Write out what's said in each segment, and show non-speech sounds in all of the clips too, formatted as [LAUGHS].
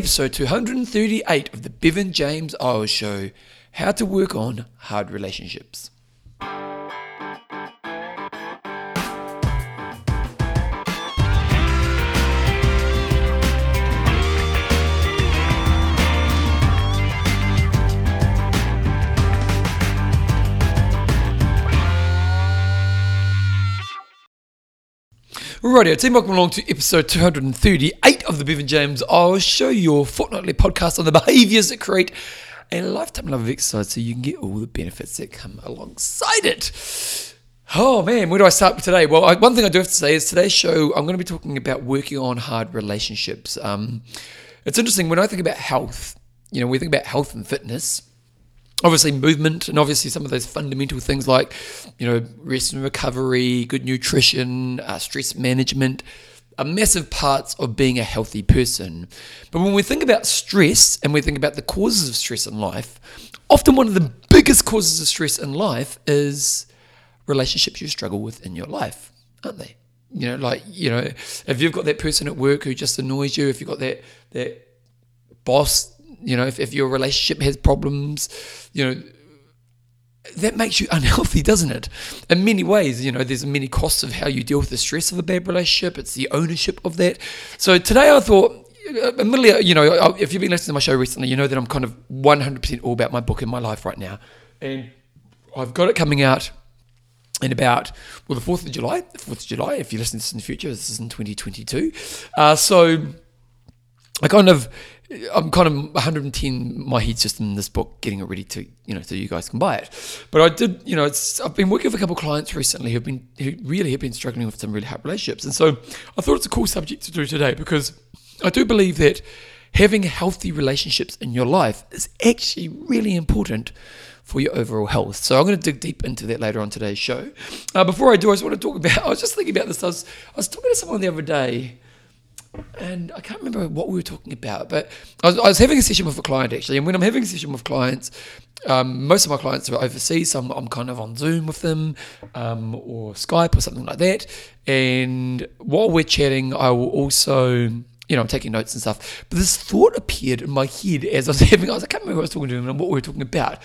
episode 238 of the Bevan James Eyles Show How to Work on Hard Relationships. Righty, team, welcome along to episode 238 of the Bevan James. Eyles Show you your fortnightly podcast on the behaviours that create a lifetime love of exercise so you can get all the benefits that come alongside it. Oh man, where do I start today? Well, I, one thing I do have to say is today's show, I'm going to be talking about working on hard relationships. Um, it's interesting when I think about health, you know, we think about health and fitness obviously movement and obviously some of those fundamental things like you know rest and recovery good nutrition uh, stress management are massive parts of being a healthy person. But when we think about stress and we think about the causes of stress in life often one of the biggest causes of stress in life is relationships you struggle with in your life aren't they? You know like you know if you've got that person at work who just annoys you if you've got that that boss you know, if, if your relationship has problems, you know, that makes you [LAUGHS] unhealthy, doesn't it? In many ways, you know, there's many costs of how you deal with the stress of a bad relationship. It's the ownership of that. So today I thought, admittedly, you know, if you've been listening to my show recently, you know that I'm kind of 100% all about my book in my life right now. And I've got it coming out in about, well, the 4th of July, the 4th of July, if you listen to this in the future, this is in 2022. Uh, so I kind of I'm kind of 110 my head's just in this book, getting it ready to you know so you guys can buy it. But I did you know it's I've been working with a couple of clients recently who've been who really have been struggling with some really hard relationships, and so I thought it's a cool subject to do today because I do believe that having healthy relationships in your life is actually really important for your overall health. So I'm going to dig deep into that later on today's show. Uh, before I do, I just want to talk about. I was just thinking about this. I was I was talking to someone the other day and I can't remember what we were talking about, but I was, I was, having a session with a client actually. And when I'm having a session with clients, um, most of my clients are overseas, so I'm, I'm kind of on Zoom with them um, or Skype or something like that. And while we're chatting, I will also, you know, I'm taking notes and stuff. But this thought appeared in my head as I was [LAUGHS] having, I, was, I can't remember who I was talking to him and what we were talking about,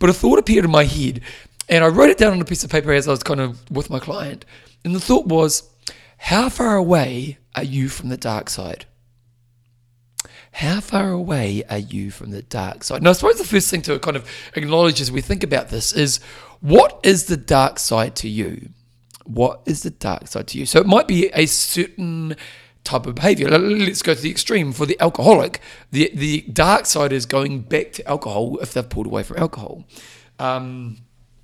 but a thought appeared in my head. And I wrote it down on a piece of paper as I was kind of with my client. And the thought was, how far away are you from the dark side? How far away are you from the dark side? Now, I suppose the first thing to kind of acknowledge as we think about this is what is the dark side to you? What is the dark side to you? So it might be a certain type of behavior. Let's go to the extreme. For the alcoholic, the, the dark side is going back to alcohol if they've pulled away from alcohol. Um,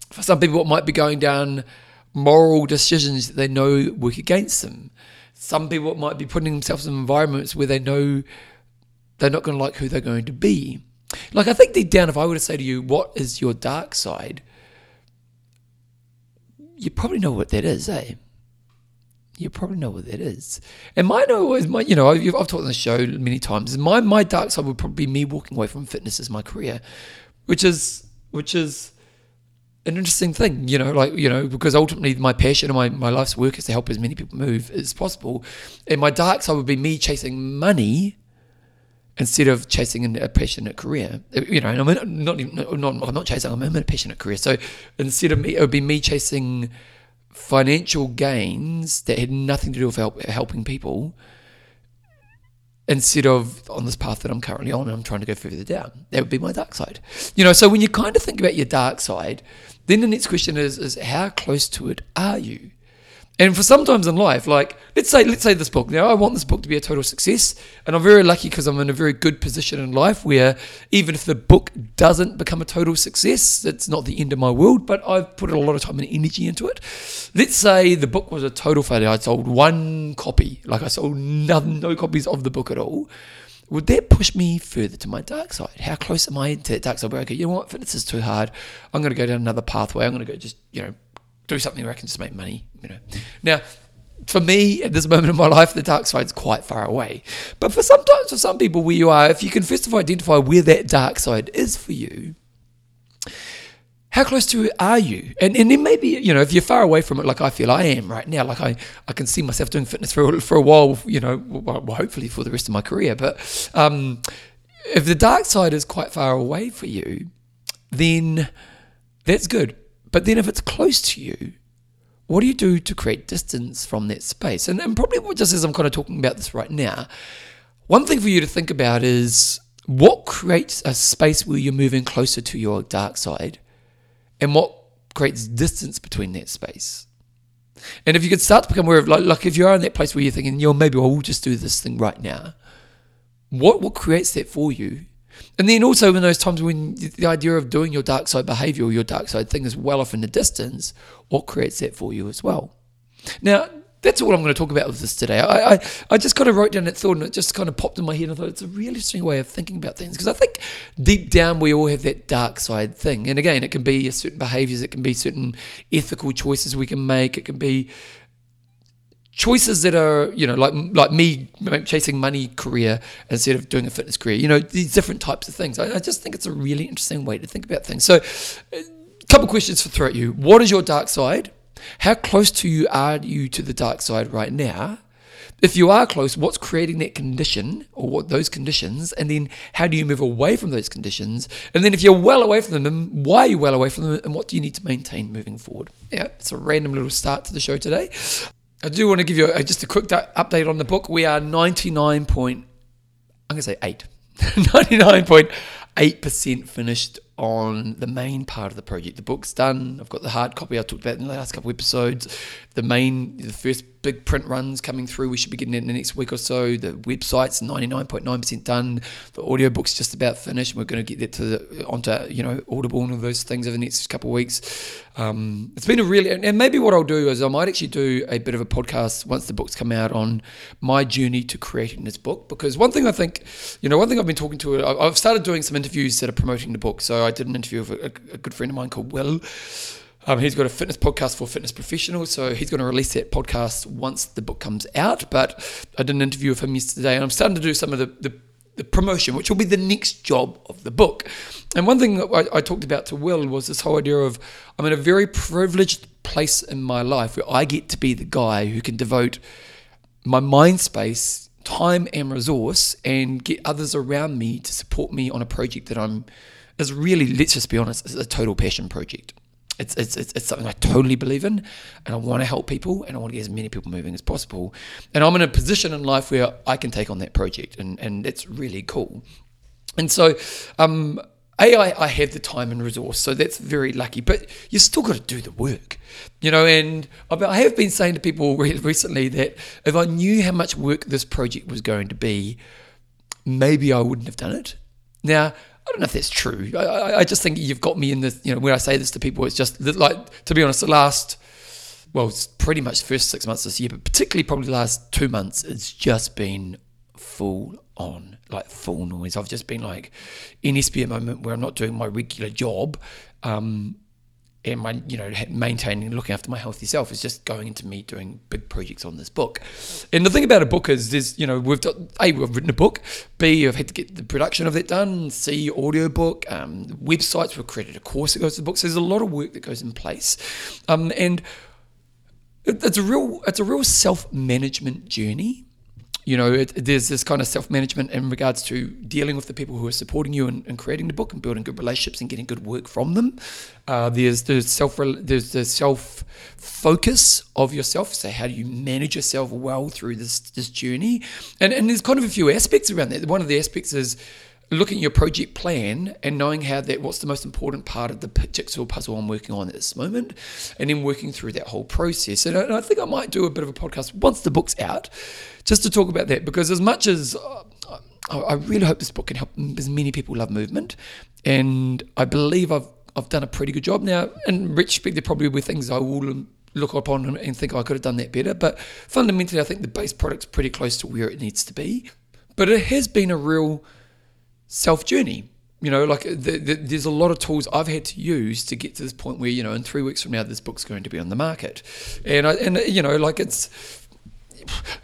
for some people, it might be going down moral decisions that they know work against them. Some people might be putting themselves in environments where they know they're not going to like who they're going to be. Like, I think deep down, if I were to say to you, what is your dark side? You probably know what that is, eh? You probably know what that is. And mine always, my, you know, I've, I've talked on the show many times. My my dark side would probably be me walking away from fitness as my career, which is which is an interesting thing, you know, like, you know, because ultimately my passion and my, my life's work is to help as many people move as possible. And my dark side would be me chasing money instead of chasing a passionate career. Uh, you know, and I'm not, even, not, I'm not chasing, I'm in a passionate career. So instead of me, it would be me chasing financial gains that had nothing to do with help, helping people instead of on this path that I'm currently on and I'm trying to go further down. That would be my dark side. You know, so when you kind of think about your dark side, then the next question is is how close to it are you? And for sometimes in life, like let's say let's say this book. Now I want this book to be a total success, and I'm very lucky because I'm in a very good position in life where even if the book doesn't become a total success, it's not the end of my world. But I've put a lot of time and energy into it. Let's say the book was a total failure. I sold one copy, like I sold no, no copies of the book at all. Would that push me further to my dark side? How close am I to that dark side? Where I go, you know what, fitness is too hard. I'm going to go down another pathway. I'm going to go just you know do something where I can just make money. You know. Now, for me at this moment in my life, the dark side's quite far away. But for sometimes for some people where you are, if you can first of all identify where that dark side is for you, how close to it are you? And and then maybe you know if you're far away from it, like I feel I am right now, like I, I can see myself doing fitness for for a while, you know, well, hopefully for the rest of my career. But um, if the dark side is quite far away for you, then that's good. But then if it's close to you, what do you do to create distance from that space? And, and probably just as I'm kind of talking about this right now, one thing for you to think about is what creates a space where you're moving closer to your dark side and what creates distance between that space. And if you could start to become aware of, like, like if you are in that place where you're thinking, yo, maybe I'll just do this thing right now, what, what creates that for you? And then also in those times when the idea of doing your dark side behavior or your dark side thing is well off in the distance, what creates that for you as well? Now, that's all I'm going to talk about with this today. I, I, I just kind of wrote down that thought and it just kind of popped in my head. And I thought it's a really interesting way of thinking about things because I think deep down we all have that dark side thing. And again, it can be certain behaviors, it can be certain ethical choices we can make, it can be choices that are you know like like me chasing money career instead of doing a fitness career you know these different types of things. I, I just think it's a really interesting way to think about things. So a couple questions for throw at you. What is your dark side? How close to you are you to the dark side right now? If you are close what's creating that condition or what those conditions? And then how do you move away from those conditions? And then if you're well away from them why are you well away from them? And what do you need to maintain moving forward? Yeah it's a random little start to the show today I do want to give you a, just a quick update on the book. We are 99 point, I'm going to say 8, [LAUGHS] 99.8% finished on the main part of the project. The book's done. I've got the hard copy I talked about in the last couple of episodes. The main, the first big print runs coming through. We should be getting it in the next week or so. The website's 99.9% done. The audiobook's just about finished. We're going to get that to the, onto, you know, Audible and all those things over the next couple of weeks. Um, it's been a really, and maybe what I'll do is I might actually do a bit of a podcast once the book's come out on my journey to creating this book. Because one thing I think, you know, one thing I've been talking to, I've started doing some interviews that are promoting the book. So I did an interview with a, a good friend of mine called Will. Um, he's got a fitness podcast for fitness professionals, so he's going to release that podcast once the book comes out. But I did an interview with him yesterday, and I'm starting to do some of the, the, the promotion, which will be the next job of the book. And one thing I, I talked about to Will was this whole idea of I'm in a very privileged place in my life where I get to be the guy who can devote my mind space, time, and resource, and get others around me to support me on a project that I'm is really, let's just be honest, is a total passion project. It's, it's, it's, it's something I totally believe in, and I want to help people, and I want to get as many people moving as possible. And I'm in a position in life where I can take on that project, and, and it's really cool. And so, um, a, I, I have the time and resource, so that's very lucky. But you still got to do the work, you know. And I have been saying to people recently that if I knew how much work this project was going to be, maybe I wouldn't have done it. Now, I don't know if that's true. I, I, just think you've got me in this, you know, when I say this to people, it's just like, to be honest, the last, well, it's pretty much the first six months this year, but particularly probably the last two months, it's just been full on, like full noise. I've just been like in SB moment where I'm not doing my regular job. Um, and my you know maintaining looking after my healthy self is just going into me doing big projects on this book. And the thing about a book is there's you know we've got a we've written a book. B i've had to get the production of it done. C audio book um, websites we've created a course that goes to the book so there's a lot of work that goes in place. Um, and it's a real it's a real self-management journey you know, it, there's this kind of self management in regards to dealing with the people who are supporting you and, creating the book and building good relationships and getting good work from them. Uh, there's the self there's the self focus of yourself. So how do you manage yourself well through this this journey? And and there's kind of a few aspects around that. One of the aspects is looking at your project plan and knowing how that what's the most important part of the jigsaw puzzle I'm working on at this moment, and then working through that whole process. And I, and I think I might do a bit of a podcast once the book's out, just to talk about that because as much as uh, I really hope this book can help as many people love movement, and I believe I've I've done a pretty good job now. In retrospect, there probably were things I will look upon and think oh, I could have done that better, but fundamentally, I think the base product's pretty close to where it needs to be. But it has been a real self journey. You know, like the, the, there's a lot of tools I've had to use to get to this point where you know in three weeks from now this book's going to be on the market, and I, and you know like it's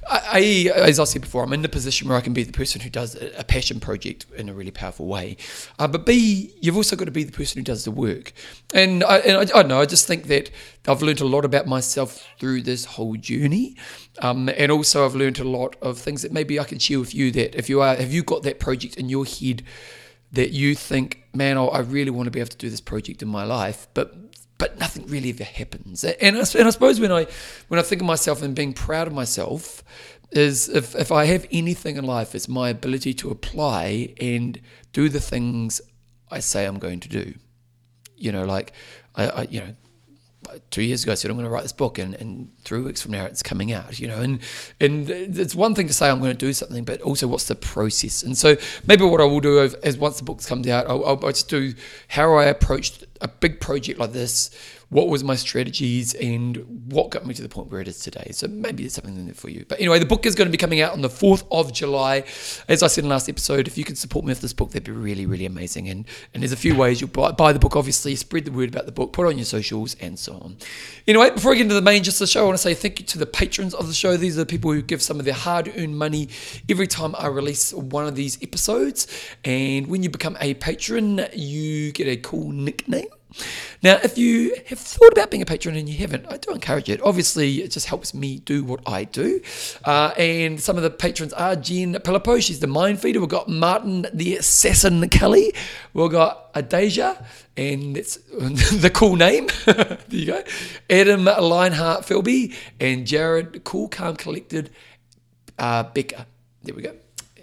I, as I said before, I'm in the position where I can be the person who does a passion project in a really powerful way. Uh, but B, you've also got to be the person who does the work. And I, and I, I don't know, I just think that I've learned a lot about myself through this whole journey. Um, and also, I've learned a lot of things that maybe I can share with you. That if you are, have you got that project in your head that you think, man, I really want to be able to do this project in my life, but but nothing really ever happens. And I, and I suppose when I when I think of myself and being proud of myself is if if I have anything in life, it's my ability to apply and do the things I say I'm going to do. You know, like I, I you know two years ago I said I'm going to write this book, and, and three weeks from now it's coming out. You know, and and it's one thing to say I'm going to do something, but also what's the process? And so maybe what I will do is once the book comes out, I'll, I'll just do how I approached a big project like this what was my strategies and what got me to the point where it is today. So maybe there's something in there for you. But anyway, the book is going to be coming out on the 4th of July. As I said in the last episode, if you could support me with this book, that'd be really, really amazing. And and there's a few ways you'll buy, buy the book, obviously, spread the word about the book, put on your socials, and so on. Anyway, before I get into the main just the show, I want to say thank you to the patrons of the show. These are the people who give some of their hard earned money every time I release one of these episodes. And when you become a patron, you get a cool nickname. Now, if you have thought about being a patron and you haven't, I do encourage it. Obviously, it just helps me do what I do. Uh, and some of the patrons are Jen Pilipo, she's the mind feeder. We've got Martin the Assassin Kelly. We've got Adasia, and it's [LAUGHS] the cool name. [LAUGHS] there you go. Adam Lionheart Philby and Jared Cool Calm Collected uh, Becker. There we go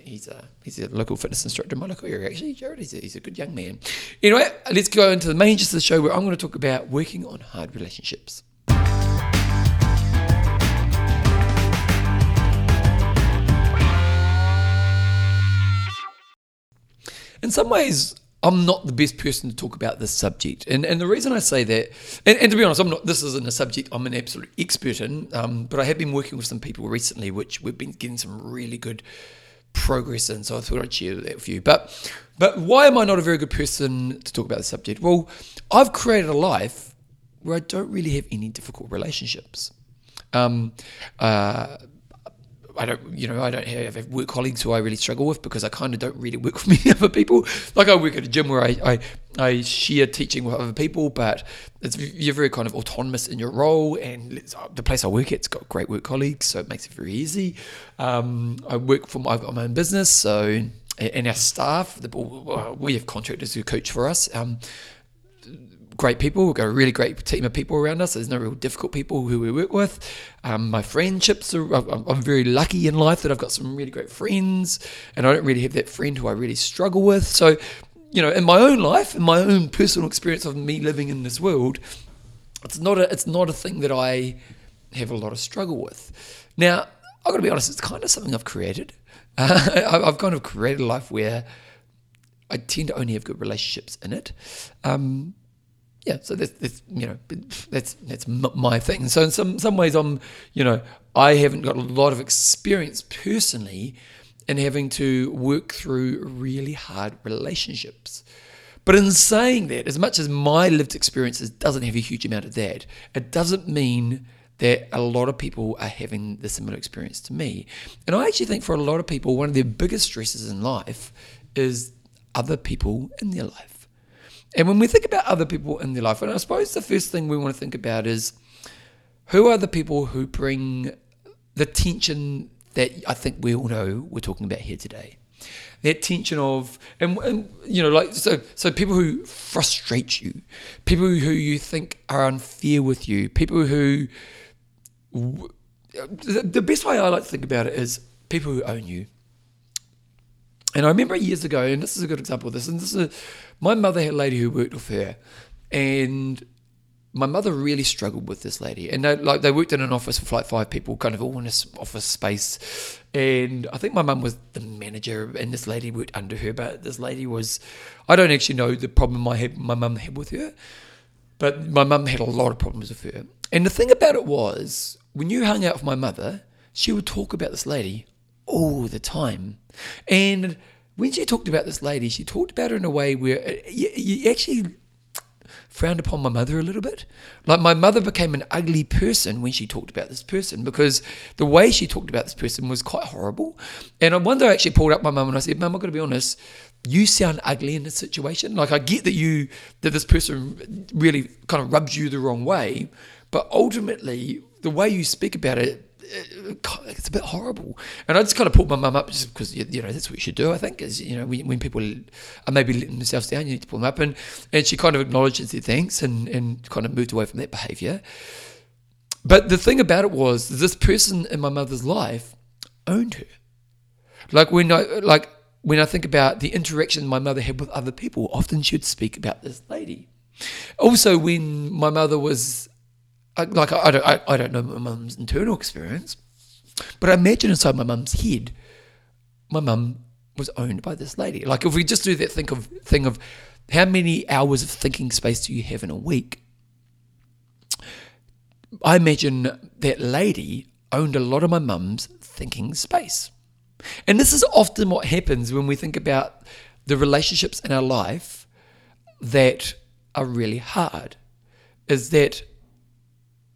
he's a he's a local fitness instructor in my local area. Actually, Jared, he's a, he's a good young man. Anyway, let's go into the main gist of the show where I'm going to talk about working on hard relationships. In some ways, I'm not the best person to talk about this subject. And and the reason I say that, and, and to be honest, I'm not. This isn't a subject I'm an absolute expert in. Um, but I have been working with some people recently, which we've been getting some really good progress in. So I thought I'd share that with you. But but why am I not a very good person to talk about the subject? Well, I've created a life where I don't really have any difficult relationships. Um, uh, I don't, you know, I don't have work colleagues who I really struggle with because I kind of don't really work [LAUGHS] with many other people. Like I work at a gym where I, I, I share teaching with other people, but you're very kind of autonomous in your role. And the place I work at, it's got great work colleagues, so it makes it very easy. Um, I work for my, my own business, so and our staff, the, we have contractors who coach for us. Um, great people. We've got a really great team of people around us. There's no real difficult people who we work with. Um, my friendships are, I'm very lucky in life that I've got some really great friends, and I don't really have that friend who I really struggle with. So, you know, in my own life, in my own personal experience of me living in this world, it's not a, it's not a thing that I have a lot of struggle with. Now, I've got to be honest, it's kind of something I've created. [LAUGHS] Uh, I've kind of created a life where I tend to only have good relationships in it. Um, yeah, so that's, that's you know that's that's my thing. So in some some ways, I'm you know I haven't got a lot of experience personally in having to work through really hard relationships. But in saying that, as much as my lived experiences doesn't have a huge amount of that, it doesn't mean that a lot of people are having the similar experience to me. And I actually think for a lot of people, one of their biggest stresses in life is other people in their life. And when we think about other people in their life, and I suppose the first thing we want to think about is who are the people who bring the tension that I think we all know we're talking about here today. That tension of, and, and you know, like so, so people who frustrate you, people who you think are unfair with you, people who. The best way I like to think about it is people who own you. And I remember years ago, and this is a good example of this, and this is my mother had a lady who worked with her, and my mother really struggled with this lady. And they, like they worked in an office with like five people, kind of all in this office space. And I think my mum was the manager, and this lady worked under her. But this lady was, I don't actually know the problem my had, my mum had with her, but my mum had a lot of problems with her. And the thing about it was, when you hung out with my mother, she would talk about this lady all the time, and when she talked about this lady, she talked about her in a way where uh, you, you actually frowned upon my mother a little bit. Like my mother became an ugly person when she talked about this person because the way she talked about this person was quite horrible. And one day I actually pulled up my mum and I said, Mum, I've got to be honest, you sound ugly in this situation. Like I get that you that this person really kind of rubs you the wrong way, but ultimately the way you speak about it Uh, it's a bit horrible. And I just kind of pulled my mum up just because, you know, that's what you should do, I think, is, you know, when, when people are maybe letting themselves down, you need to pull them up. And, and she kind of acknowledged and said thanks and, and kind of moved away from that behavior. But the thing about it was, this person in my mother's life owned her. Like when I, like, when I think about the interaction my mother had with other people, often she would speak about this lady. Also, when my mother was I, like I, I don't I, I don't know my mum's internal experience, but I imagine inside my mum's head, my mum was owned by this lady. Like if we just do that think of thing of how many hours of thinking space do you have in a week? I imagine that lady owned a lot of my mum's thinking space. And this is often what happens when we think about the relationships in our life that are really hard. Is that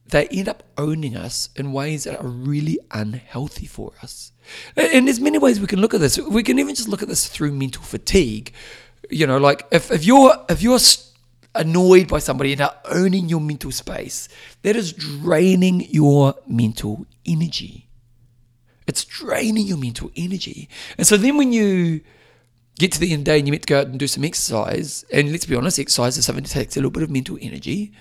they end up owning us in ways that are really unhealthy for us. And there's many ways we can look at this. We can even just look at this through mental fatigue. You know, like if, if you're if you're annoyed by somebody and are owning your mental space, that is draining your mental energy. It's draining your mental energy. And so then when you get to the end of the day and you meant to go out and do some exercise, and let's be honest, exercise is something that takes a little bit of mental energy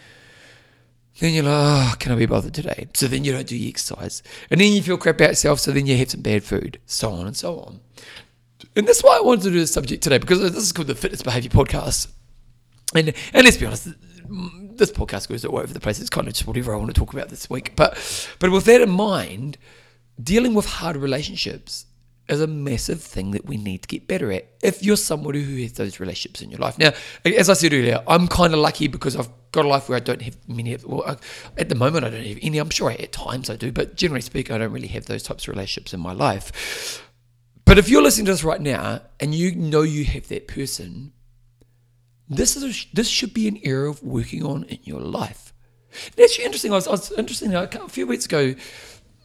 then you're like, oh, can I be bothered today? So then you don't do your exercise. And then you feel crap about yourself, so then you have some bad food, so on and so on. And that's why I wanted to do this subject today, because this is called the Fitness Behavior Podcast. And and let's be honest, this podcast goes all over the place. It's kind of just whatever I want to talk about this week. But but with that in mind, dealing with hard relationships is a massive thing that we need to get better at if you're somebody who has those relationships in your life. Now, as I said earlier, I'm kind of lucky because I've got a life where I don't have many, well, at the moment I don't have any. I'm sure at times I do, but generally speaking, I don't really have those types of relationships in my life. But if you're listening to this right now and you know you have that person, this is a, this should be an area of working on in your life. And actually interesting. I was, I was interesting a few weeks ago.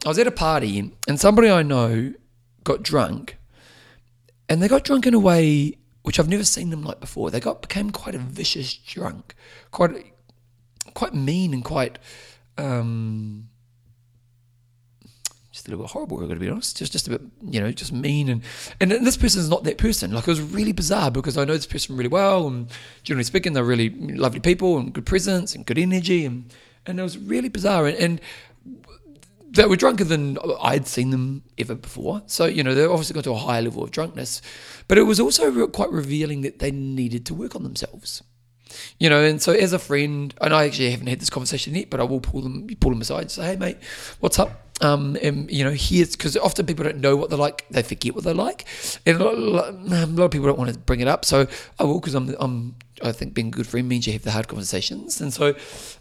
I was at a party and somebody I know got drunk, and they got drunk in a way which I've never seen them like before. They got became quite a vicious drunk, quite quite mean and quite um, just a little bit horrible. We're going to be honest, just just a bit you know just mean and and this person is not that person. Like it was really bizarre because I know this person really well and generally speaking they're really lovely people and good presence and good energy and and it was really bizarre and, and they were drunker than I'd seen them ever before. So, you know, they obviously got to a higher level of drunkenness. But it was also quite revealing that they needed to work on themselves. You know, and so as a friend, and I actually haven't had this conversation yet, but I will pull them pull them aside and say, hey, mate, what's up? Um, and you know, here's because often people don't know what they're like; they forget what they're like, and a lot, a lot of people don't want to bring it up. So I will because I'm, I'm, I think being a good friend means you have the hard conversations, and so,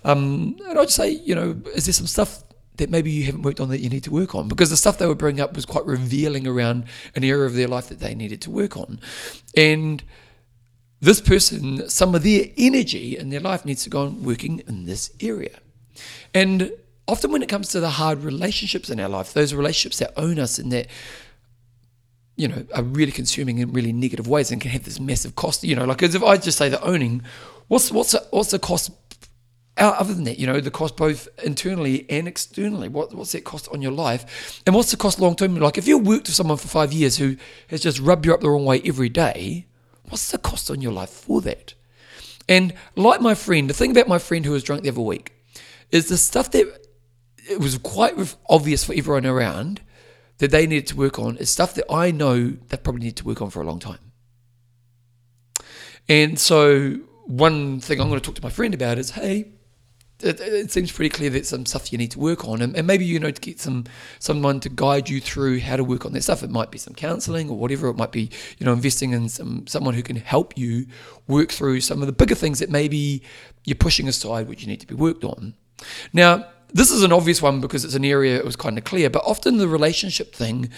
um, and I'd say, you know, is there some stuff that maybe you haven't worked on that you need to work on because the stuff they were bringing up was quite revealing around an area of their life that they needed to work on. And this person, some of their energy in their life needs to go on working in this area. And often when it comes to the hard relationships in our life, those relationships that own us and that you know, are really consuming in really negative ways and can have this massive cost. You know, like as if I just say the owning, what's what's what's the cost other than that, you know, the cost both internally and externally. What, what's that cost on your life? And what's the cost long term? Like if you worked with someone for five years who has just rubbed you up the wrong way every day, what's the cost on your life for that? And like my friend, the thing about my friend who was drunk the other week is the stuff that it was quite obvious for everyone around that they needed to work on is stuff that I know they probably need to work on for a long time. And so one thing I'm going to talk to my friend about is, hey, it, it, seems pretty clear that some stuff you need to work on, and, and, maybe you know to get some someone to guide you through how to work on that stuff. It might be some counselling or whatever. It might be you know investing in some someone who can help you work through some of the bigger things that maybe you're pushing aside, which you need to be worked on. Now, this is an obvious one because it's an area it was kind of clear, but often the relationship thing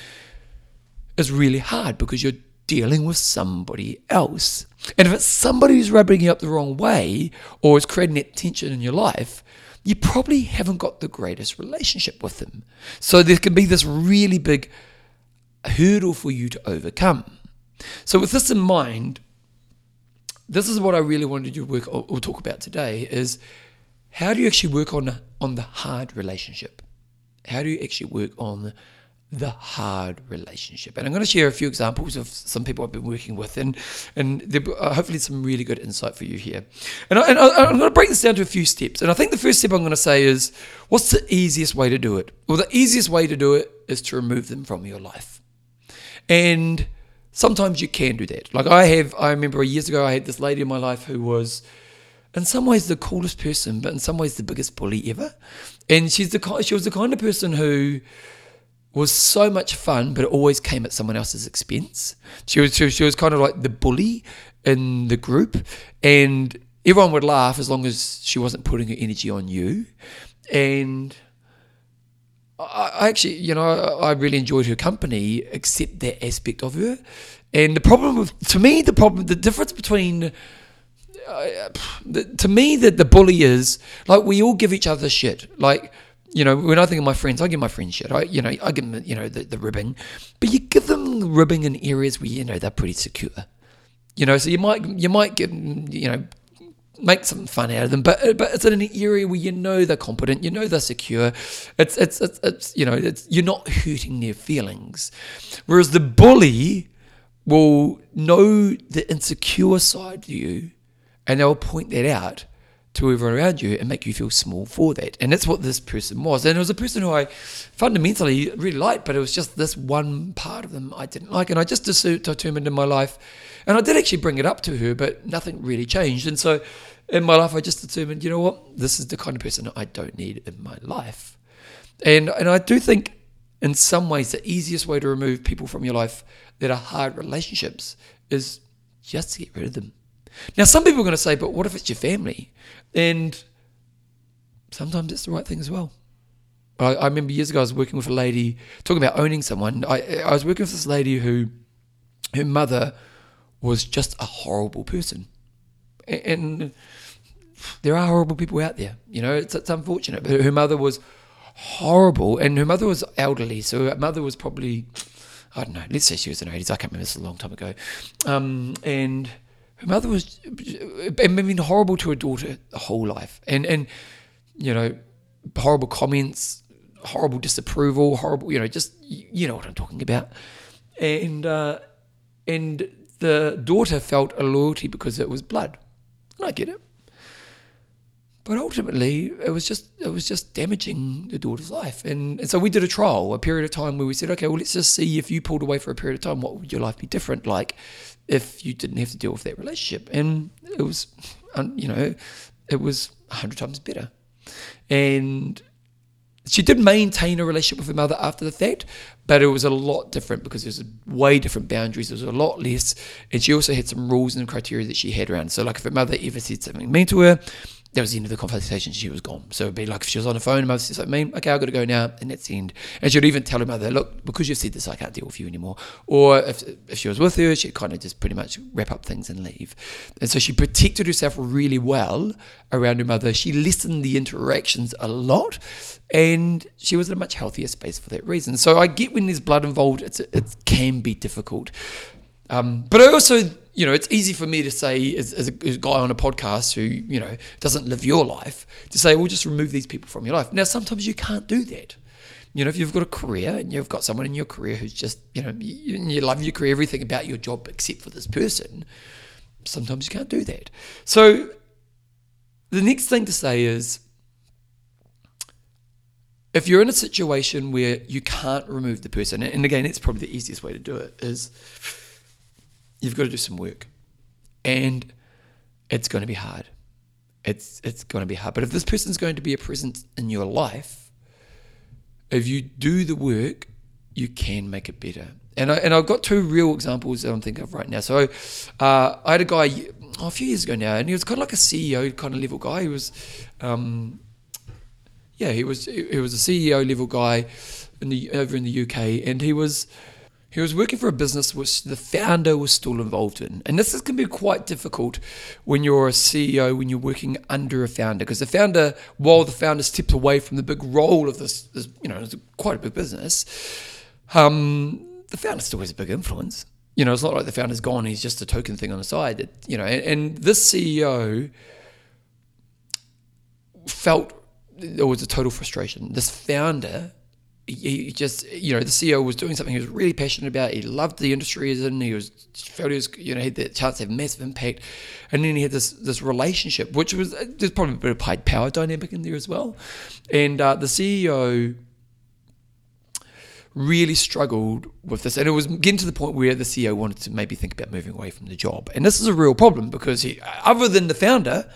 is really hard because you're dealing with somebody else. And if it's somebody who's rubbing you up the wrong way or is creating that tension in your life, you probably haven't got the greatest relationship with them. So there can be this really big hurdle for you to overcome. So with this in mind, this is what I really wanted to work or, talk about today is how do you actually work on on the hard relationship? How do you actually work on the hard relationship? And I'm going to share a few examples of some people I've been working with, and and uh, hopefully some really good insight for you here. And, I, and I, I'm going to break this down to a few steps. And I think the first step I'm going to say is, what's the easiest way to do it? Well, the easiest way to do it is to remove them from your life, and sometimes you can do that. Like I have, I remember years ago, I had this lady in my life who was, in some ways, the coolest person, but in some ways, the biggest bully ever. And she's the she was the kind of person who was so much fun, but it always came at someone else's expense. She was she, she was kind of like the bully in the group, and everyone would laugh as long as she wasn't putting her energy on you. And I actually, you know, I really enjoyed her company, except that aspect of her. And the problem with, to me, the problem, the difference between, uh, to me, that the bully is like we all give each other shit. Like, you know, when I think of my friends, I give my friends shit. I, you know, I give them, you know, the, the ribbing, but you give them ribbing in areas where you know they're pretty secure. You know, so you might you might get you know make some fun out of them, but but it's in an area where you know they're competent, you know they're secure. It's it's it's, it's you know it's you're not hurting their feelings, whereas the bully will know the insecure side of you, and they'll point that out to everyone around you and make you feel small for that. And that's what this person was. And it was a person who I fundamentally really liked, but it was just this one part of them I didn't like. And I just determined in my life, and I did actually bring it up to her, but nothing really changed. And so in my life, I just determined, you know what, this is the kind of person I don't need in my life. And, and I do think in some ways the easiest way to remove people from your life that are hard relationships is just to get rid of them. Now, some people are going to say, but what if it's your family? And sometimes it's the right thing as well. I, I remember years ago I was working with a lady talking about owning someone. I, I was working with this lady who, her mother was just a horrible person. And there are horrible people out there. You know, it's, it's unfortunate. But her mother was horrible, and her mother was elderly, so her mother was probably, I don't know, let's say she was in her 80s. I can't remember, this is a long time ago. Um, and her mother was, I mean, horrible to her daughter the whole life. And, and you know, horrible comments, horrible disapproval, horrible, you know, just, you know what I'm talking about. And, uh, and the daughter felt a loyalty because it was blood. And I get it. But ultimately, it was just it was just damaging the daughter's life, and, and so we did a trial, a period of time where we said, okay, well, let's just see if you pulled away for a period of time, what would your life be different like if you didn't have to deal with that relationship? And it was, you know, it was a hundred times better, and she did maintain a relationship with her mother after the fact, but it was a lot different because there's way different boundaries. There was a lot less, and she also had some rules and criteria that she had around. So, like if her mother ever said something mean to her, that was the end of the conversation. She was gone. So it'd be like if she was on the phone, mother says like, "Me, okay, I've got to go now," and that's the end. And she'd even tell her mother, "Look, because you've said this, I can't deal with you anymore." Or if if she was with her, she'd kind of just pretty much wrap up things and leave. And so she protected herself really well around her mother. She listened the interactions a lot, and she was in a much healthier space for that reason. So I get when there's blood involved, it's it can be difficult. Um, but I also you know, it's easy for me to say, as, as, a, as, a, guy on a podcast who, you know, doesn't live your life, to say, well, just remove these people from your life. Now, sometimes you can't do that. You know, if you've got a career and you've got someone in your career who's just, you know, you, you love your career, everything about your job except for this person, sometimes you can't do that. So, the next thing to say is, if you're in a situation where you can't remove the person, and again, it's probably the easiest way to do it, is you've got to do some work. And it's going to be hard. It's it's going to be hard. But if this person's going to be a presence in your life, if you do the work, you can make it better. And I and I've got two real examples that I'm thinking of right now. So uh, I had a guy oh, a few years ago now, and he was kind of like a CEO kind of level guy. He was, um, yeah, he was he was a CEO level guy in the over in the UK, and he was He was working for a business which the founder was still involved in. And this is, can be quite difficult when you're a CEO, when you're working under a founder, because the founder, while the founder stepped away from the big role of this, this you know, it's quite a big business, um, the founder still has a big influence. You know, it's not like the founder's gone, he's just a token thing on the side. That, you know, and, and this CEO felt there was a total frustration. This founder he just you know the CEO was doing something he was really passionate about. He loved the industry he's in. He was felt he was you know had the chance to have massive impact, and then he had this this relationship which was there's probably a bit of paid power dynamic in there as well, and uh, the CEO really struggled with this, and it was getting to the point where the CEO wanted to maybe think about moving away from the job, and this is a real problem because he, other than the founder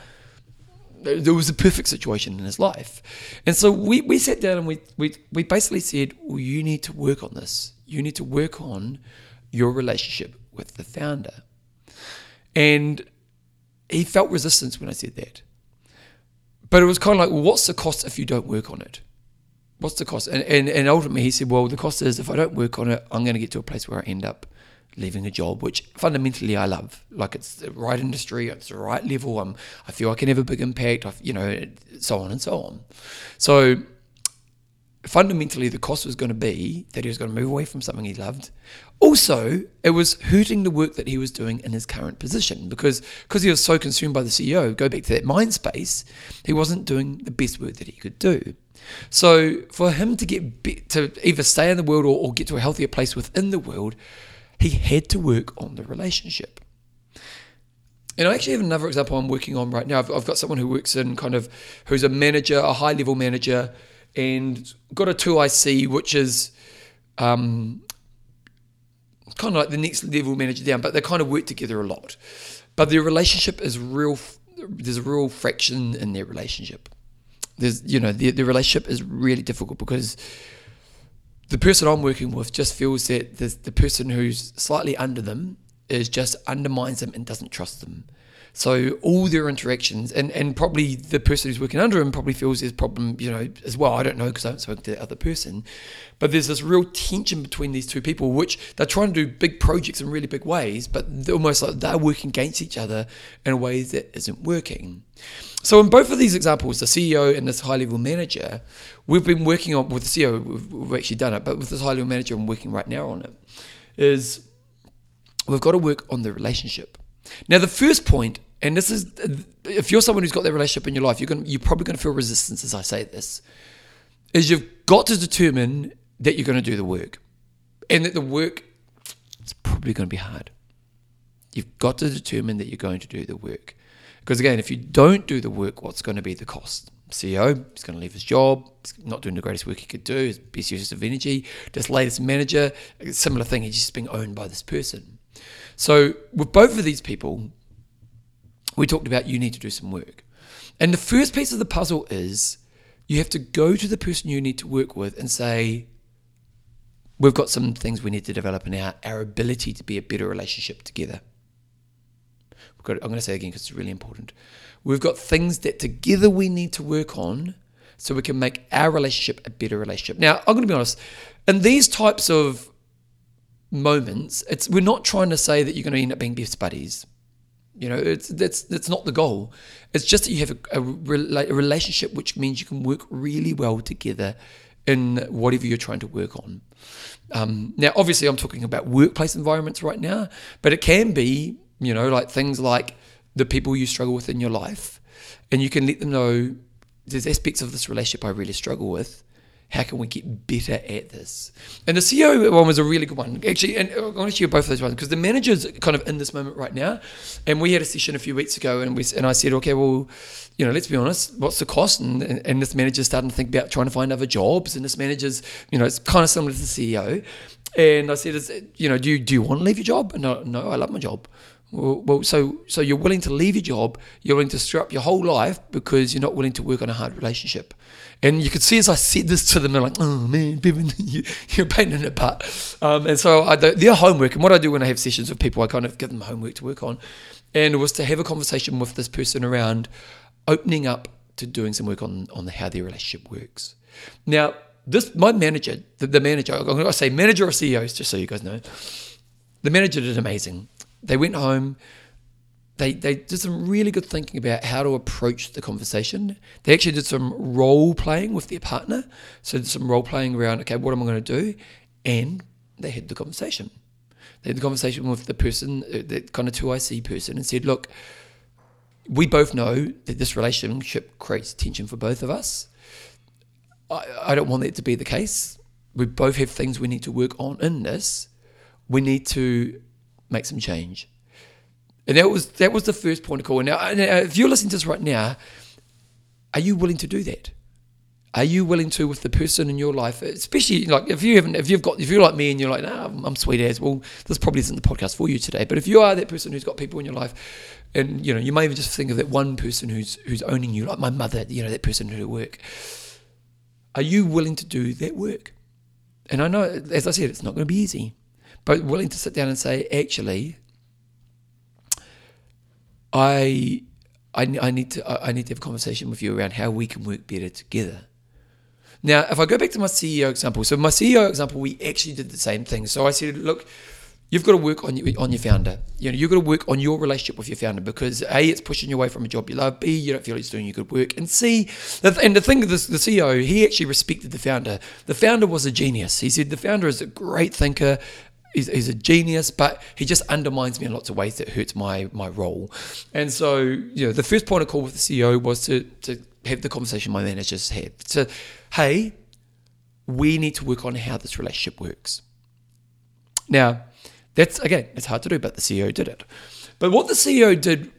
there was a perfect situation in his life. And so we, we sat down and we, we, we basically said, well, you need to work on this. You need to work on your relationship with the founder. And he felt resistance when I said that. But it was kind of like, well, what's the cost if you don't work on it? What's the cost? And, and, and ultimately, he said, well, the cost is if I don't work on it, I'm going to get to a place where I end up leaving a job which fundamentally I love. Like it's the right industry, it's the right level. I'm, I feel I can have a big impact. I, you know, so on and so on. So fundamentally, the cost was going to be that he was going to move away from something he loved. Also, it was hurting the work that he was doing in his current position because because he was so consumed by the CEO. Go back to that mind space. He wasn't doing the best work that he could do. So for him to get be, to either stay in the world or, or get to a healthier place within the world he had to work on the relationship. And I actually have another example I'm working on right now. I've, I've got someone who works in kind of, who's a manager, a high level manager, and got a 2IC, which is um, kind of like the next level manager down, but they kind of work together a lot. But their relationship is real, there's a real fraction in their relationship. There's, you know, the, the relationship is really difficult because the person I'm working with just feels that the, the person who's slightly under them is just undermines them and doesn't trust them. So all their interactions, and, and probably the person who's working under him probably feels there's problem, you know, as well. I don't know because I haven't spoken to the other person, but there's this real tension between these two people, which they're trying to do big projects in really big ways, but they're almost like they're working against each other in a way that isn't working. So in both of these examples, the CEO and this high level manager, we've been working on with the CEO. We've, we've actually done it, but with this high level manager, I'm working right now on it. Is we've got to work on the relationship. Now, the first point, and this is if you're someone who's got that relationship in your life, you're going you're probably going to feel resistance as I say this. Is you've got to determine that you're going to do the work, and that the work is probably going to be hard. You've got to determine that you're going to do the work. Because again, if you don't do the work, what's going to be the cost? CEO, he's going to leave his job, he's not doing the greatest work he could do, his best use of energy. This latest manager, similar thing, he's just being owned by this person. So with both of these people, we talked about you need to do some work. And the first piece of the puzzle is you have to go to the person you need to work with and say, We've got some things we need to develop in our, our ability to be a better relationship together got, I'm going to say again because it's really important. We've got things that together we need to work on so we can make our relationship a better relationship. Now, I'm going to be honest, in these types of moments, it's we're not trying to say that you're going to end up being best buddies. You know, it's that's that's not the goal. It's just that you have a, a, a relationship which means you can work really well together in whatever you're trying to work on. Um, now, obviously, I'm talking about workplace environments right now, but it can be you know, like things like the people you struggle with in your life. And you can let them know there's aspects of this relationship I really struggle with. How can we get better at this? And the CEO one was a really good one, actually. And I want to share both of those ones because the manager's kind of in this moment right now. And we had a session a few weeks ago, and we and I said, okay, well, you know, let's be honest, what's the cost? And, and, and this manager's starting to think about trying to find other jobs. And this manager's, you know, it's kind of similar to the CEO. And I said, is, you know, do you, do you want to leave your job? And no, no, I love my job. Well, so so you're willing to leave your job, you're willing to screw up your whole life because you're not willing to work on a hard relationship. And you could see as I said this to them, they're like, "Oh man, [LAUGHS] Bevan, you, are a butt." Um, and so I, their homework, and what I do when I have sessions with people, I kind of give them homework to work on, and it was to have a conversation with this person around opening up to doing some work on on how their relationship works. Now, this my manager, the, the manager, I'm going to say manager or CEOs, just so you guys know. The manager did amazing. They went home. They, they did some really good thinking about how to approach the conversation. They actually did some role playing with their partner. So did some role playing around, okay, what am I going to do? And they had the conversation. They had the conversation with the person, uh, that kind of 2IC person, and said, look, we both know that this relationship creates tension for both of us. I, I don't want that to be the case. We both have things we need to work on in this. We need to make some change. And that was that was the first point of call. Now, uh, if you're listening to this right now, are you willing to do that? Are you willing to with the person in your life, especially like if you haven't, if you've got, if you're like me and you're like, nah, I'm sweet as well. This probably isn't the podcast for you today. But if you are that person who's got people in your life, and you know, you may even just think of that one person who's who's owning you, like my mother, you know, that person who work. Are you willing to do that work? And I know, as I said, it's not going to be easy, but willing to sit down and say, actually, I, I, I need to I need to have a conversation with you around how we can work better together. Now, if I go back to my CEO example, so my CEO example, we actually did the same thing. So I said, look, you've got to work on your, on your founder. You know, you've got to work on your relationship with your founder because A, it's pushing you away from a job you love. B, you don't feel he's doing you good work. And C, and the thing, the, the CEO, he actually respected the founder. The founder was a genius. He said the founder is a great thinker. He's, he's, a genius, but he just undermines me in lots of ways that hurts my my role. And so, you know, the first point of call with the CEO was to to have the conversation my managers had. So, hey, we need to work on how this relationship works. Now, that's again, it's hard to do, but the CEO did it. But what the CEO did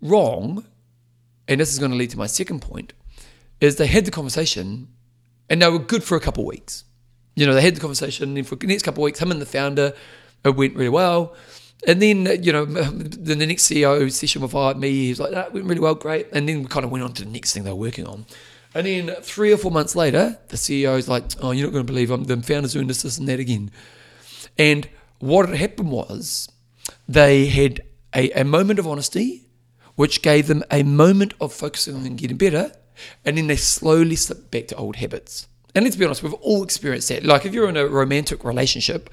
wrong, and this is going to lead to my second point, is they had the conversation and they were good for a couple of weeks. You know, they had the conversation, and for the next couple of weeks, him and the founder, it went really well. And then, you know, [LAUGHS] the next CEO session with uh, me, he was like, that went really well, great. And then we kind of went on to the next thing they were working on. And then three or four months later, the CEO is like, oh, you're not going to believe I'm, the founder's doing this, this, and that again. And what had happened was they had a, a moment of honesty, which gave them a moment of focusing on getting better. And then they slowly slipped back to old habits. And let's be honest, we've all experienced that. Like if you're in a romantic relationship,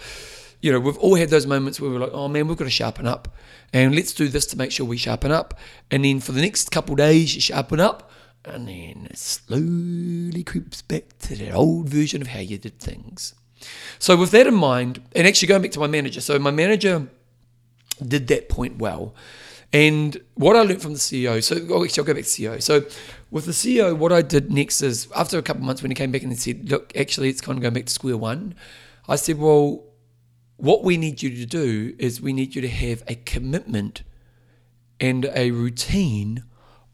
you know, we've all had those moments where we're like, oh man, we've got to sharpen up. And let's do this to make sure we sharpen up. And then for the next couple days, you sharpen up. And then it slowly creeps back to that old version of how you did things. So, with that in mind, and actually going back to my manager, so my manager did that point well. And what I learned from the CEO, so oh, actually, I'll go back to CEO. So, with the CEO, what I did next is after a couple of months when he came back and he said, Look, actually, it's kind of going back to square one, I said, Well, what we need you to do is we need you to have a commitment and a routine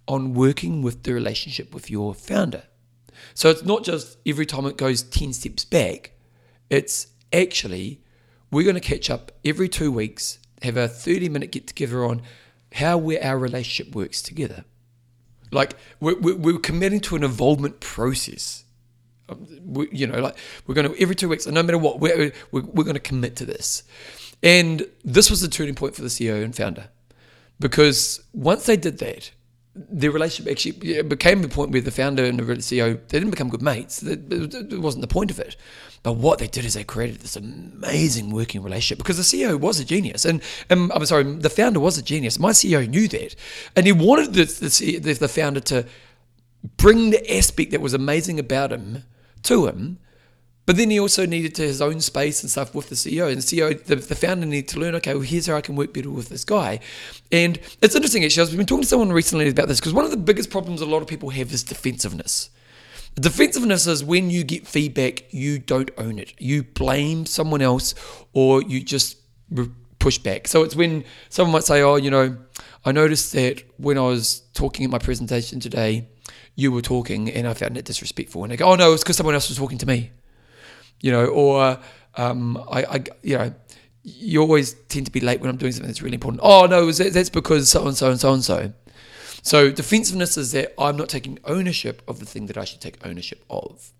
on working with the relationship with your founder. So it's not just every time it goes 10 steps back, it's actually we're going to catch up every two weeks, have a 30 minute get together on how we, our relationship works together. Like we're, we're committing to an involvement process um, we, you know, like we're going to every two weeks, no matter what, we're, we're, we're going to commit to this. And this was the turning point for the CEO and founder, because once they did that, their relationship actually became the point where the founder and the CEO they didn't become good mates. It wasn't the point of it. But what they did is they created this amazing working relationship because the CEO was a genius, and, and I'm sorry, the founder was a genius. My CEO knew that, and he wanted the, the, the founder to bring the aspect that was amazing about him to him. But then he also needed to his own space and stuff with the CEO. And the CEO, the, the founder needed to learn, okay, well, here's how I can work better with this guy. And it's interesting, actually. I've been talking to someone recently about this because one of the biggest problems a lot of people have is defensiveness. Defensiveness is when you get feedback, you don't own it. You blame someone else or you just push back. So it's when someone might say, oh, you know, I noticed that when I was talking at my presentation today, you were talking and I found it disrespectful. And they go, oh no, it's because someone else was talking to me. You know, or um, I, I, you know, you always tend to be late when I'm doing something that's really important. Oh no, that's because so and so and so and so. So defensiveness is that I'm not taking ownership of the thing that I should take ownership of.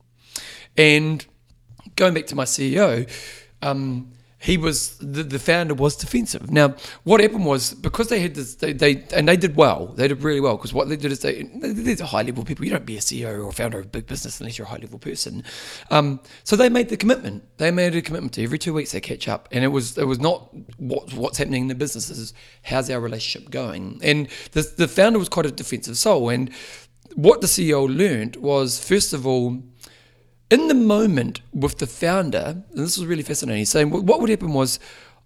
And going back to my CEO, um, he was the, the founder was defensive. Now, what happened was because they had this, they, they and they did well. They did really well because what they did is they these are high level people. You don't be a CEO or founder of a big business unless you're a high level person. Um, so they made the commitment. They made a commitment to every two weeks they catch up, and it was it was not what, what's happening in the business. Is how's our relationship going? And the the founder was quite a defensive soul. And what the CEO learned was first of all in the moment with the founder, and this was really fascinating, he's saying what would happen was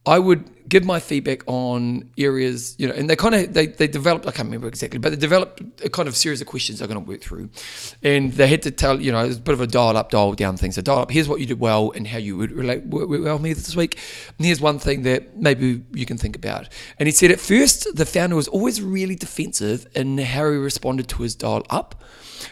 I would give my feedback on areas, you know, and they kind of they, they developed I can't remember exactly, but they developed a kind of series of questions they're going to work through, and they had to tell you know it was a bit of a dial up, dial down thing. So dial up, here's what you did well and how you would relate work well me this week, and here's one thing that maybe you can think about. And he said at first the founder was always really defensive in how he responded to his dial up,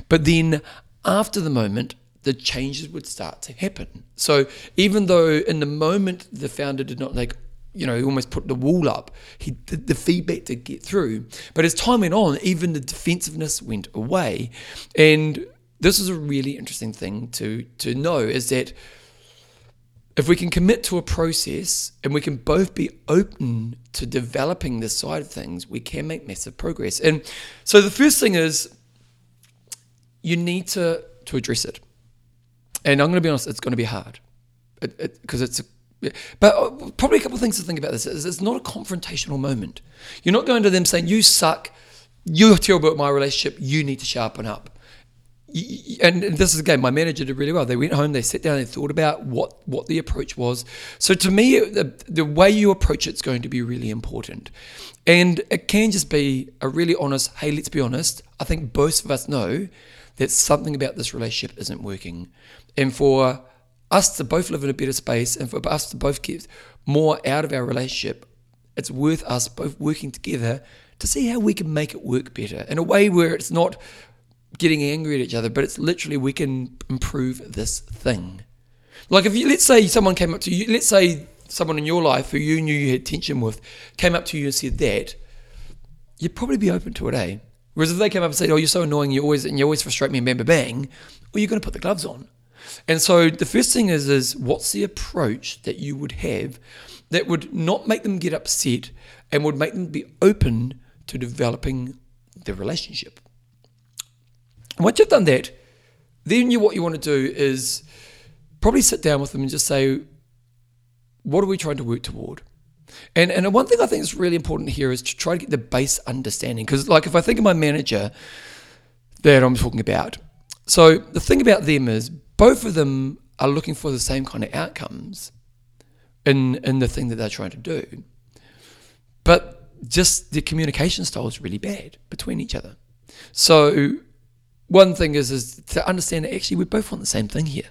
but then after the moment the changes would start to happen. So even though in the moment the founder did not like, you know, he almost put the wall up, he did the feedback to get through. But as time went on, even the defensiveness went away. And this is a really interesting thing to to know is that if we can commit to a process and we can both be open to developing this side of things, we can make massive progress. And so the first thing is you need to to address it. And I'm going to be honest, it's going to be hard because it, it's. A, but uh, probably a couple of things to think about this is it's not a confrontational moment. You're not going to them saying, You suck, you're terrible at my relationship, you need to sharpen up. And this is again, my manager did really well. They went home, they sat down, they thought about what, what the approach was. So to me, the, the way you approach it's going to be really important. And it can just be a really honest, hey, let's be honest. I think both of us know that something about this relationship isn't working and for us to both live in a better space and for us to both get more out of our relationship, it's worth us both working together to see how we can make it work better in a way where it's not getting angry at each other, but it's literally we can improve this thing. Like if you let's say someone came up to you, let's say someone in your life who you knew you had tension with came up to you and said that, you'd probably be open to it, eh? Whereas if they came up and said, "Oh, you're so annoying, you always and you always frustrate me," and bang, bang, bang, well, you're going to put the gloves on. And so the first thing is is what's the approach that you would have that would not make them get upset and would make them be open to developing the relationship. once you've done that, then you what you want to do is probably sit down with them and just say, what are we trying to work toward? And and one thing I think is really important here is to try to get the base understanding. Because like if I think of my manager that I'm talking about, so the thing about them is both of them are looking for the same kind of outcomes in in the thing that they're trying to do. But just the communication style is really bad between each other. So one thing is is to understand that actually we both want the same thing here.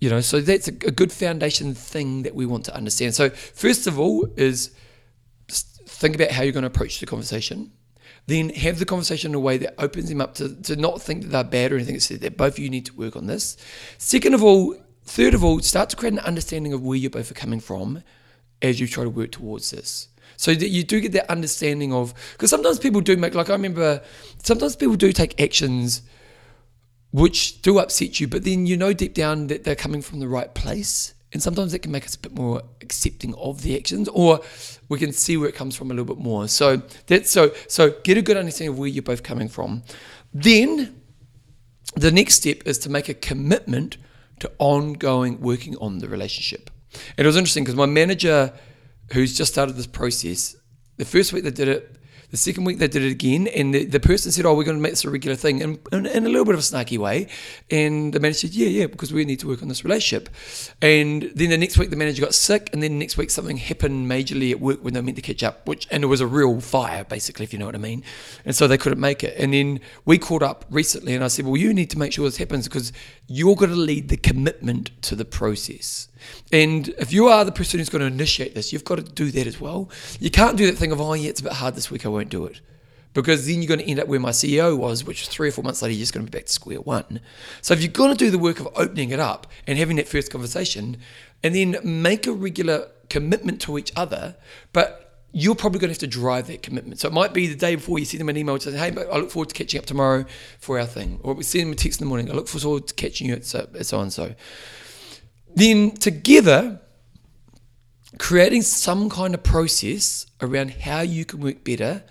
You know, so that's a, a good foundation thing that we want to understand. So first of all is think about how you're going to approach the conversation then have the conversation in a way that opens them up to, to not think that they're bad or anything. It's that both of you need to work on this. Second of all, third of all, start to create an understanding of where you both are coming from as you try to work towards this. So that you do get that understanding of, because sometimes people do make, like I remember, sometimes people do take actions which do upset you, but then you know deep down that they're coming from the right place. And sometimes it can make us a bit more accepting of the actions, or we can see where it comes from a little bit more. So that's so so get a good understanding of where you're both coming from. Then the next step is to make a commitment to ongoing working on the relationship. And it was interesting because my manager, who's just started this process, the first week they did it, the second week they did it again, and the, the person said, "Oh, we're going to make this a regular thing," in, in, in, a little bit of a snarky way. And the manager said, "Yeah, yeah, because we need to work on this relationship." And then the next week the manager got sick, and then next week something happened majorly at work when they meant to catch up, which and it was a real fire, basically, if you know what I mean. And so they couldn't make it. And then we caught up recently, and I said, "Well, you need to make sure this happens because you're going to lead the commitment to the process." And if you are the person who's going to initiate this, you've got to do that as well. You can't do that thing of, oh, yeah, it's a bit hard this week, I won't do it. Because then you're going to end up where my CEO was, which three or four months later, you're just going to be back to square one. So if you're going to do the work of opening it up and having that first conversation, and then make a regular commitment to each other, but you're probably going to have to drive that commitment. So it might be the day before you send them an email saying, hey, I look forward to catching up tomorrow for our thing. Or we send them a text in the morning, I look forward to catching you at so, at so and so. Then together, creating some kind of process around how you can work better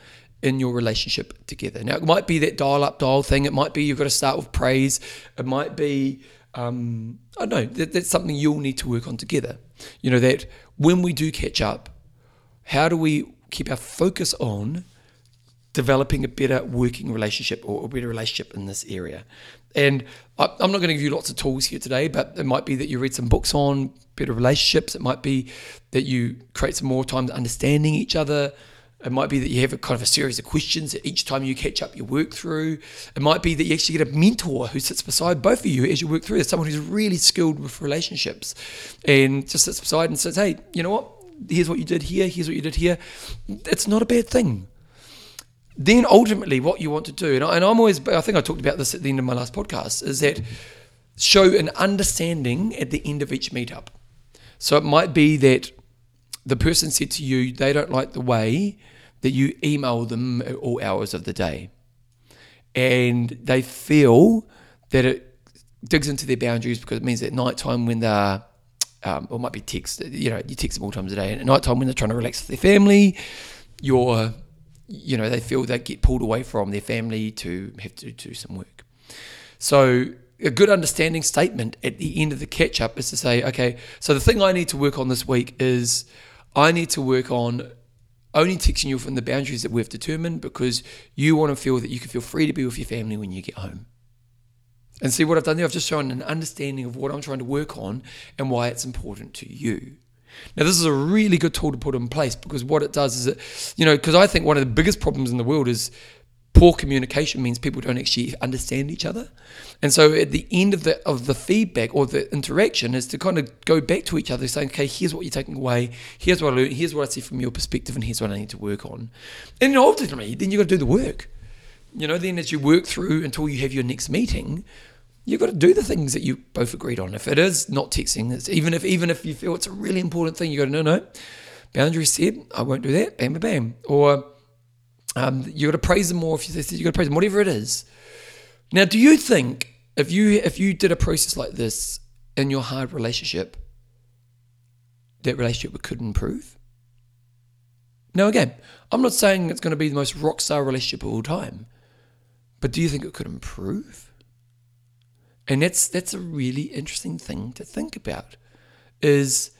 in your relationship together. Now, it might be that dial up, dial thing. It might be you've got to start with praise. It might be, um, I don't know, that, that's something you'll need to work on together. You know, that when we do catch up, how do we keep our focus on developing a better working relationship or a better relationship in this area? And I'm not going to give you lots of tools here today, but it might be that you read some books on better relationships. It might be that you create some more time understanding each other. It might be that you have a kind of a series of questions that each time you catch up, you work through. It might be that you actually get a mentor who sits beside both of you as you work through this, someone who's really skilled with relationships and just sits beside and says, hey, you know what? Here's what you did here, here's what you did here. It's not a bad thing. Then ultimately, what you want to do, and, I, and I'm always, I think I talked about this at the end of my last podcast, is that show an understanding at the end of each meetup. So it might be that the person said to you they don't like the way that you email them at all hours of the day. And they feel that it digs into their boundaries because it means at night time when they're, um, or might be text, you know, you text them all times a day. And at night time when they're trying to relax with their family, you're, you know, they feel they get pulled away from their family to have to do some work. So a good understanding statement at the end of the catch up is to say, okay, so the thing I need to work on this week is I need to work on only texting you from the boundaries that we've determined because you want to feel that you can feel free to be with your family when you get home. And see what I've done there? I've just shown an understanding of what I'm trying to work on and why it's important to you. Now, this is a really good tool to put in place because what it does is it, you know, because I think one of the biggest problems in the world is poor communication means people don't actually understand each other. And so at the end of the of the feedback or the interaction is to kind of go back to each other saying, okay, here's what you're taking away, here's what I learned, here's what I see from your perspective, and here's what I need to work on. And ultimately, then you've got to do the work. You know, then as you work through until you have your next meeting, you've got to do the things that you both agreed on. If it is not texting, it's even if even if you feel it's a really important thing, you to no no. boundary set, I won't do that, bam bam bam. Or um, you got to praise them more if you say you got to praise them, whatever it is. Now, do you think if you if you did a process like this in your hard relationship, that relationship could improve? Now, again, I'm not saying it's going to be the most rock star relationship of all time, but do you think it could improve? And that's that's a really interesting thing to think about. Is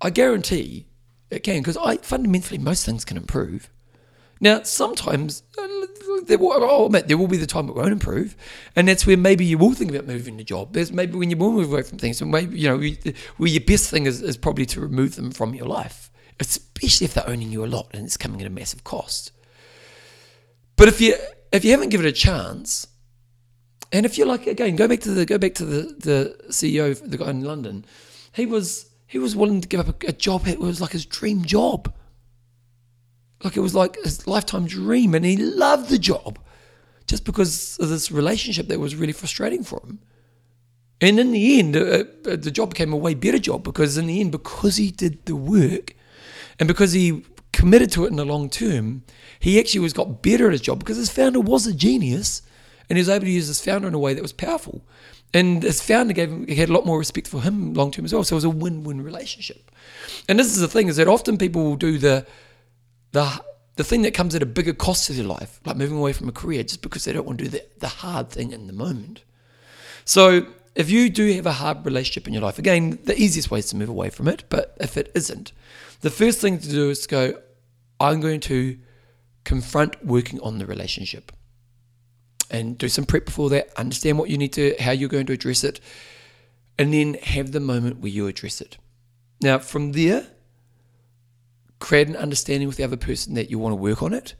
I guarantee it can because I fundamentally most things can improve. Now, sometimes uh, there will, I'll admit, there will be the time it won't improve, and that's where maybe you will think about moving the job. There's maybe when you will move away from things, and maybe you know, where your best thing is, is probably to remove them from your life, especially if they're owning you a lot and it's coming at a massive cost. But if you if you haven't given it a chance, and if you're like again, go back to the go back to the the CEO, the guy in London, he was he was willing to give up a, a job. It was like his dream job like it was like his lifetime dream, and he loved the job just because of this relationship that was really frustrating for him. And in the end, uh, uh, the job became a way better job because, in the end, because he did the work and because he committed to it in the long term, he actually was got better at his job because his founder was a genius and he was able to use his founder in a way that was powerful. And his founder gave him, he had a lot more respect for him long term as well. So it was a win win relationship. And this is the thing is that often people will do the the the thing that comes at a bigger cost to their life, like moving away from a career, just because they don't want to do the, the hard thing in the moment. So if you do have a hard relationship in your life, again, the easiest way is to move away from it. But if it isn't, the first thing to do is to go, I'm going to confront working on the relationship and do some prep before that, understand what you need to, how you're going to address it, and then have the moment where you address it. Now, from there, create an understanding with the other person that you want to work on it.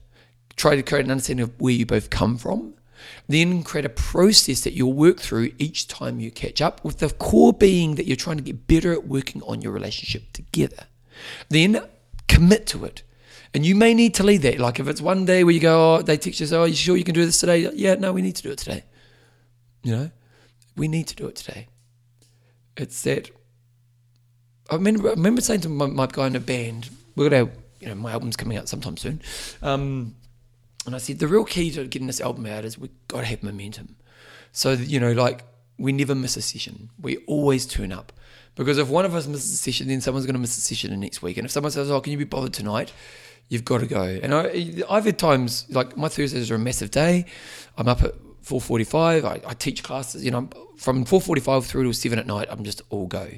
Try to create an understanding of where you both come from. Then create a process that you'll work through each time you catch up, with the core being that you're trying to get better at working on your relationship together. Then commit to it. And you may need to lead that. Like if it's one day where you go, oh, they teach us, oh, you sure you can do this today? Yeah, no, we need to do it today. You know, we need to do it today. It's that. I remember, I remember saying to my, my guy in a band, we're gonna, you know, my album's coming out sometime soon. Um, and I said the real key to getting this album out is we've got to have momentum. So you know, like we never miss a session. We always turn up Because if one of us misses a session, then someone's going to miss a session the next week. And if someone says, "Oh, can you be bothered tonight?" You've got to go. And I, I've had times like my Thursdays are a massive day. I'm up at 4:45. I, I teach classes. You know, from 4:45 through to seven at night. I'm just all go.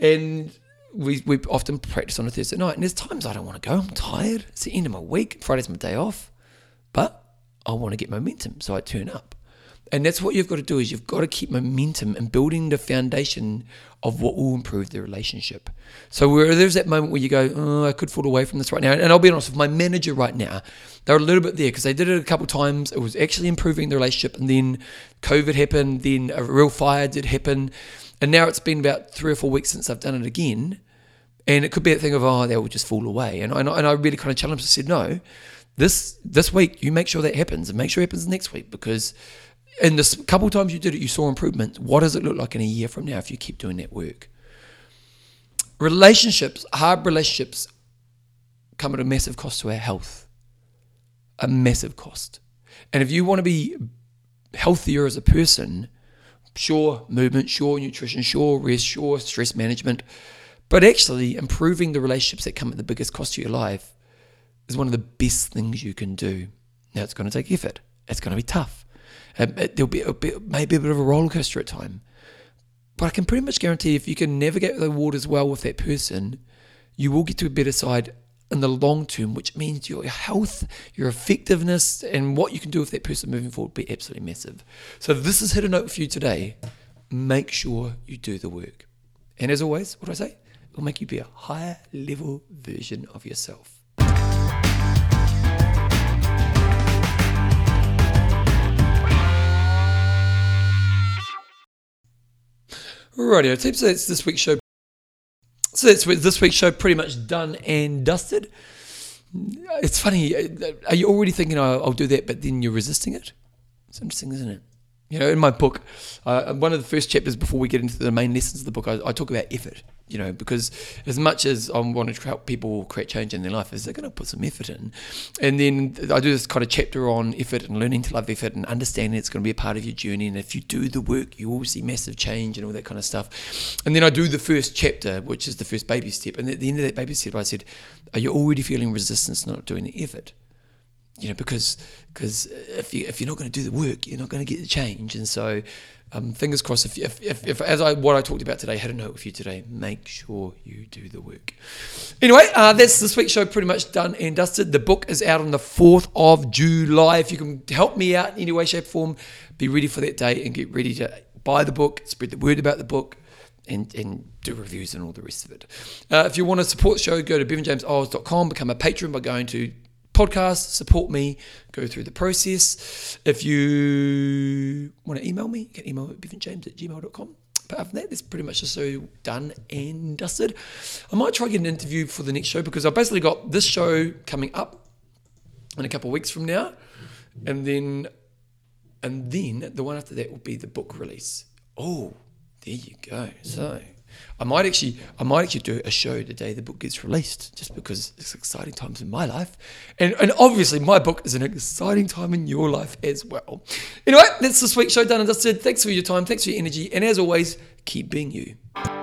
And we we often practice on a Thursday night. And there's times I don't want to go. I'm tired. It's the end of my week. Friday's my day off. But I want to get momentum, so I turn up. And that's what you've got to do is you've got to keep momentum and building the foundation of what will improve the relationship. So where there's that moment where you go, oh, I could fall away from this right now. And I'll be honest with my manager right now, they're a little bit there because they did it a couple times. It was actually improving the relationship, and then COVID happened. Then a real fire did happen, and now it's been about three or four weeks since I've done it again. And it could be a thing of, oh, they will just fall away. And, and, and I really kind of challenged. I said, no, this this week you make sure that happens, and make sure it happens next week because in this couple times you did it, you saw improvement. What does it look like in a year from now if you keep doing that work? Relationships, hard relationships, come at a massive cost to our health. A massive cost. And if you want to be healthier as a person, sure, movement, sure, nutrition, sure, rest, sure, stress management, but actually improving the relationships that come at the biggest cost to your life is one of the best things you can do. Now, it's going to take effort, it's going to be tough. Um, there'll be, a bit, maybe a bit of a roller coaster at time. But I can pretty much guarantee if you can navigate the waters well with that person, you will get to a better side in the long term, which means your health, your effectiveness, and what you can do with that person moving forward will be absolutely massive. So this is hit a note for you today, make sure you do the work. And as always, what do I say? It will make you be a higher level version of yourself. Rightio, team. So that's this week's show. So that's this week's show pretty much done and dusted. It's funny. Uh, are you already thinking, oh, I'll do that, but then you're resisting it? It's interesting, isn't it? You know, in my book, uh, one of the first chapters before we get into the main lessons of the book, I, I talk about effort. You know, because as much as I want to help people create change in their life, is they're going to put some effort in. And then I do this kind of chapter on effort and learning to love effort and understanding it's going to be a part of your journey. And if you do the work, you will see massive change and all that kind of stuff. And then I do the first chapter, which is the first baby step. And at the end of that baby step, I said, Are you already feeling resistance not doing the effort? You know, because because if you if you're not going to do the work, you're not going to get the change. And so, um, fingers crossed. If, if, if, if, as I what I talked about today had a note with you today, make sure you do the work. Anyway, uh, that's this week's show pretty much done and dusted. The book is out on the fourth of July. If you can help me out in any way, shape, form, be ready for that day and get ready to buy the book, spread the word about the book. And, and do reviews and all the rest of it. Uh, if you want to support the show, go to bevanjameseyles.com, become a patron by going to podcast, support me, go through the process. If you want to email me, you can email me at bevanjames at gmail.com. But other than that, that's pretty much just so done and dusted. I might try to get an interview for the next show because I've basically got this show coming up in a couple of weeks from now. And then and then the one after that will be the book release. Oh, there you go. So I might actually, I might actually do a show the day the book gets released, just because it's exciting times in my life, and and obviously my book is an exciting time in your life as well. Anyway, that's this week's show done and dusted. Thanks for your time, thanks for your energy, and as always, keep being you.